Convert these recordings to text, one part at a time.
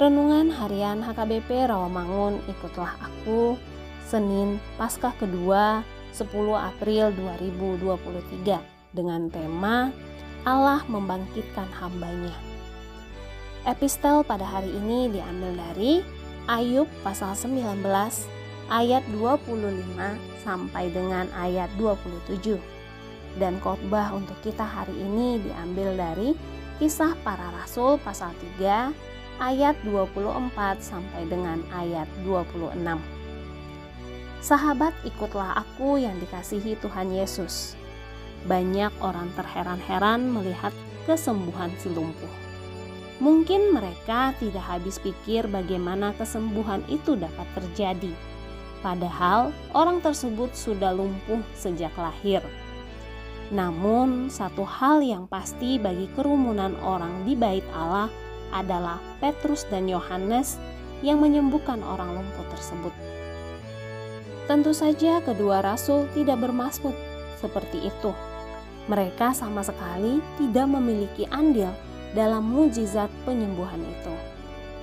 Renungan Harian HKBP Rawamangun Ikutlah Aku Senin Paskah kedua 10 April 2023 dengan tema Allah membangkitkan hambanya. Epistel pada hari ini diambil dari Ayub pasal 19 ayat 25 sampai dengan ayat 27. Dan khotbah untuk kita hari ini diambil dari Kisah Para Rasul pasal 3 ayat 24 sampai dengan ayat 26. Sahabat, ikutlah aku yang dikasihi Tuhan Yesus. Banyak orang terheran-heran melihat kesembuhan si lumpuh. Mungkin mereka tidak habis pikir bagaimana kesembuhan itu dapat terjadi. Padahal orang tersebut sudah lumpuh sejak lahir. Namun, satu hal yang pasti bagi kerumunan orang di Bait Allah adalah Petrus dan Yohanes yang menyembuhkan orang lumpuh tersebut. Tentu saja, kedua rasul tidak bermaksud seperti itu. Mereka sama sekali tidak memiliki andil dalam mujizat penyembuhan itu.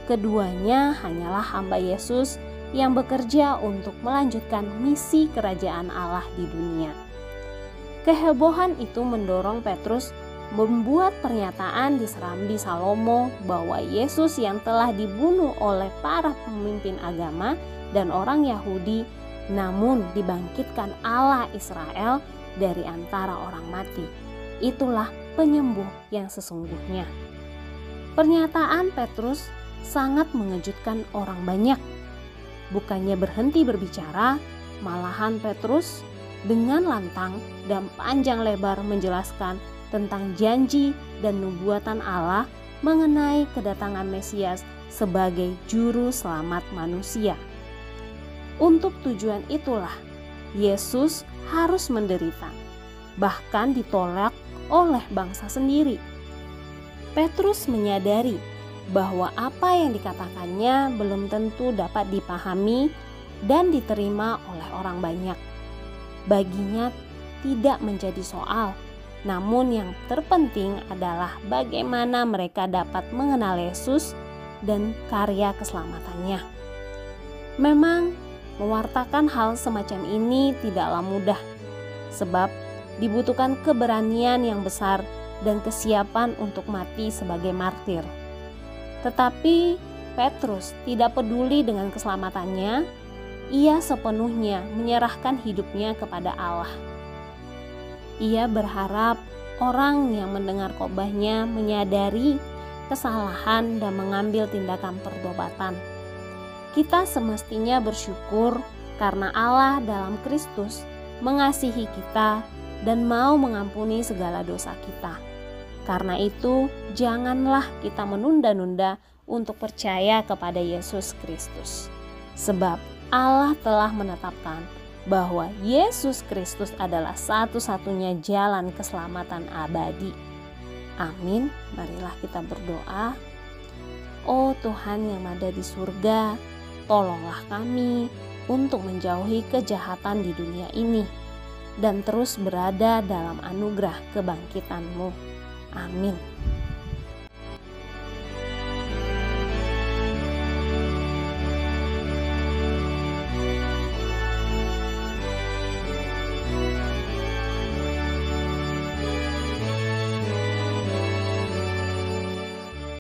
Keduanya hanyalah hamba Yesus yang bekerja untuk melanjutkan misi kerajaan Allah di dunia. Kehebohan itu mendorong Petrus membuat pernyataan di Serambi Salomo bahwa Yesus yang telah dibunuh oleh para pemimpin agama dan orang Yahudi namun dibangkitkan Allah Israel dari antara orang mati. Itulah penyembuh yang sesungguhnya. Pernyataan Petrus sangat mengejutkan orang banyak. Bukannya berhenti berbicara, malahan Petrus dengan lantang dan panjang lebar menjelaskan tentang janji dan nubuatan Allah mengenai kedatangan Mesias sebagai juru selamat manusia. Untuk tujuan itulah Yesus harus menderita, bahkan ditolak oleh bangsa sendiri. Petrus menyadari bahwa apa yang dikatakannya belum tentu dapat dipahami dan diterima oleh orang banyak baginya tidak menjadi soal. Namun, yang terpenting adalah bagaimana mereka dapat mengenal Yesus dan karya keselamatannya. Memang, mewartakan hal semacam ini tidaklah mudah, sebab dibutuhkan keberanian yang besar dan kesiapan untuk mati sebagai martir. Tetapi Petrus tidak peduli dengan keselamatannya ia sepenuhnya menyerahkan hidupnya kepada Allah. Ia berharap orang yang mendengar khotbahnya menyadari kesalahan dan mengambil tindakan pertobatan. Kita semestinya bersyukur karena Allah dalam Kristus mengasihi kita dan mau mengampuni segala dosa kita. Karena itu, janganlah kita menunda-nunda untuk percaya kepada Yesus Kristus, sebab Allah telah menetapkan bahwa Yesus Kristus adalah satu-satunya jalan keselamatan abadi. Amin. Marilah kita berdoa. Oh Tuhan yang ada di surga, tolonglah kami untuk menjauhi kejahatan di dunia ini dan terus berada dalam anugerah kebangkitan-Mu. Amin.